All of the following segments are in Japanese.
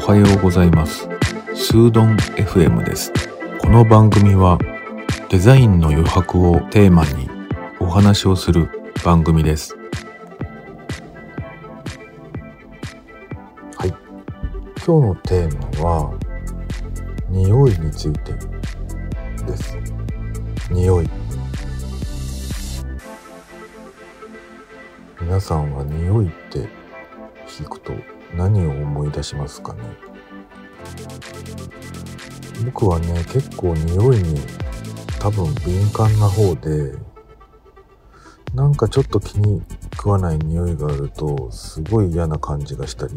おはようございます。スードン FM です。この番組はデザインの余白をテーマにお話をする番組です。はい。今日のテーマは匂いについてです。匂い。皆さんは匂いって聞くと何を思い出しますかね？僕はね結構匂いに多分敏感な方でなんかちょっと気に食わない匂いがあるとすごい嫌な感じがしたり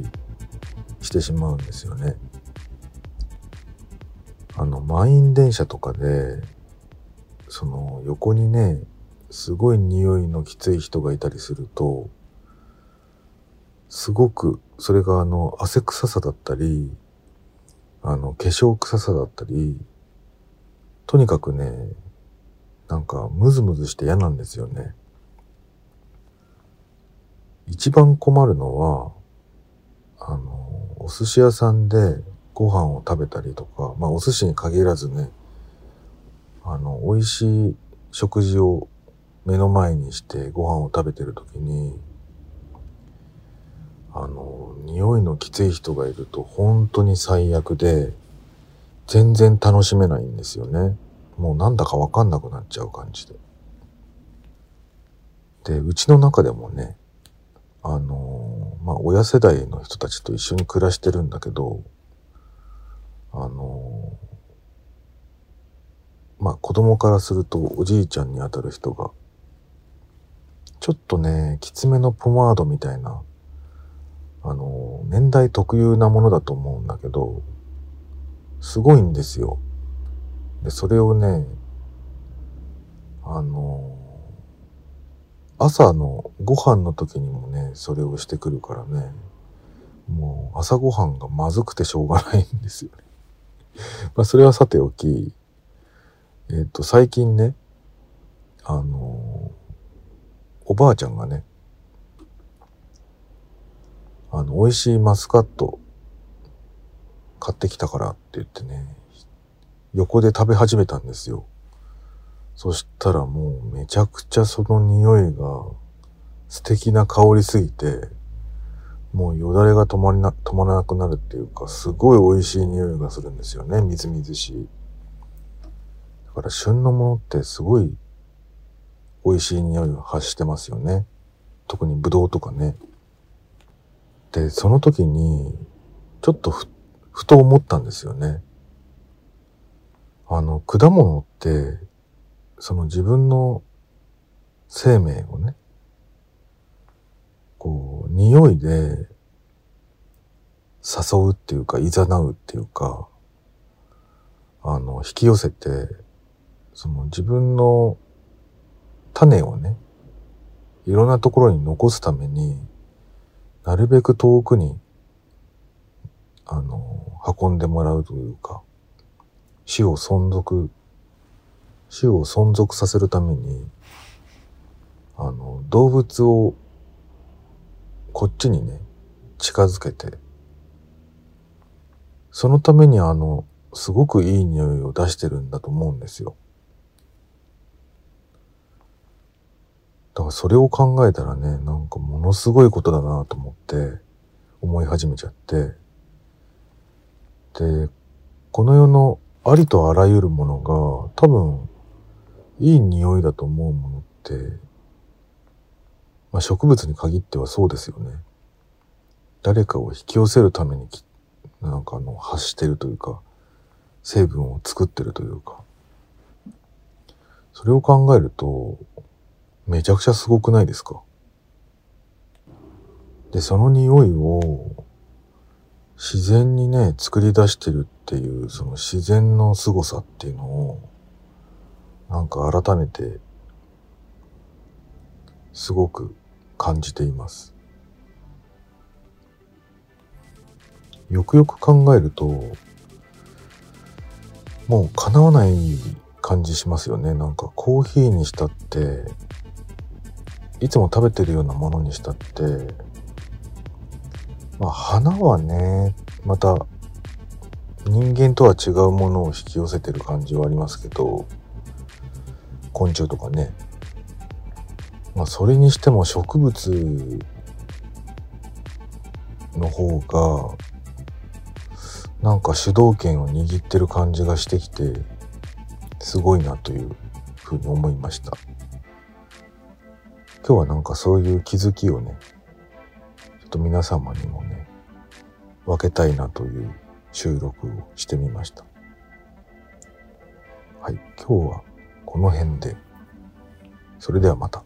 してしまうんですよね。あの満員電車とかでその横にねすごい匂いのきつい人がいたりするとすごくそれがあの汗臭さだったりあの化粧臭さだったりとにかくねなんかムズムズして嫌なんですよね。一番困るのはあのお寿司屋さんでご飯を食べたりとかまあお寿司に限らずねあの美味しい食事を目の前にしてご飯を食べてる時にあの匂いのきつい人がいると本当に最悪で全然楽しめないんですよね。もうなんだかわかんなくなっちゃう感じで。でうちの中でもねあのまあ親世代の人たちと一緒に暮らしてるんだけどあのまあ子供からするとおじいちゃんにあたる人がちょっとねきつめのポマードみたいなあの年代特有なものだと思うんだけどすごいんですよ。でそれをねあの朝のご飯の時にもねそれをしてくるからねもう朝ごはんがまずくてしょうがないんですよね。まあそれはさておきえっ、と最近ねあのおばあちゃんがねあの、美味しいマスカット買ってきたからって言ってね、横で食べ始めたんですよ。そしたらもうめちゃくちゃその匂いが素敵な香りすぎて、もうよだれが止まりな、止まらなくなるっていうか、すごい美味しい匂いがするんですよね、みずみずしい。だから旬のものってすごい美味しい匂いを発してますよね。特にブドウとかね。で、その時に、ちょっとふ、ふと思ったんですよね。あの、果物って、その自分の生命をね、こう、匂いで誘うっていうか、誘うっていうか、あの、引き寄せて、その自分の種をね、いろんなところに残すために、なるべく遠くに、あの、運んでもらうというか、死を存続、死を存続させるために、あの、動物をこっちにね、近づけて、そのためにあの、すごくいい匂いを出してるんだと思うんですよ。だからそれを考えたらね、なんかものすごいことだなと思って思い始めちゃって、で、この世のありとあらゆるものが多分いい匂いだと思うものって、まあ、植物に限ってはそうですよね。誰かを引き寄せるためになんかあの発してるというか、成分を作ってるというか、それを考えると、めちゃくちゃすごくないですか？で、その匂いを自然にね、作り出してるっていう、その自然の凄さっていうのを、なんか改めて、すごく感じています。よくよく考えると、もう叶わない感じしますよね。なんかコーヒーにしたって、いつも食べてるようなものにしたってまあ花はねまた人間とは違うものを引き寄せてる感じはありますけど昆虫とかね。まあそれにしても植物の方がなんか主導権を握ってる感じがしてきてすごいなというふうに思いました。今日はなんかそういう気づきをねちょっと皆様にもね分けたいなという収録をしてみましたはい今日はこの辺でそれではまた。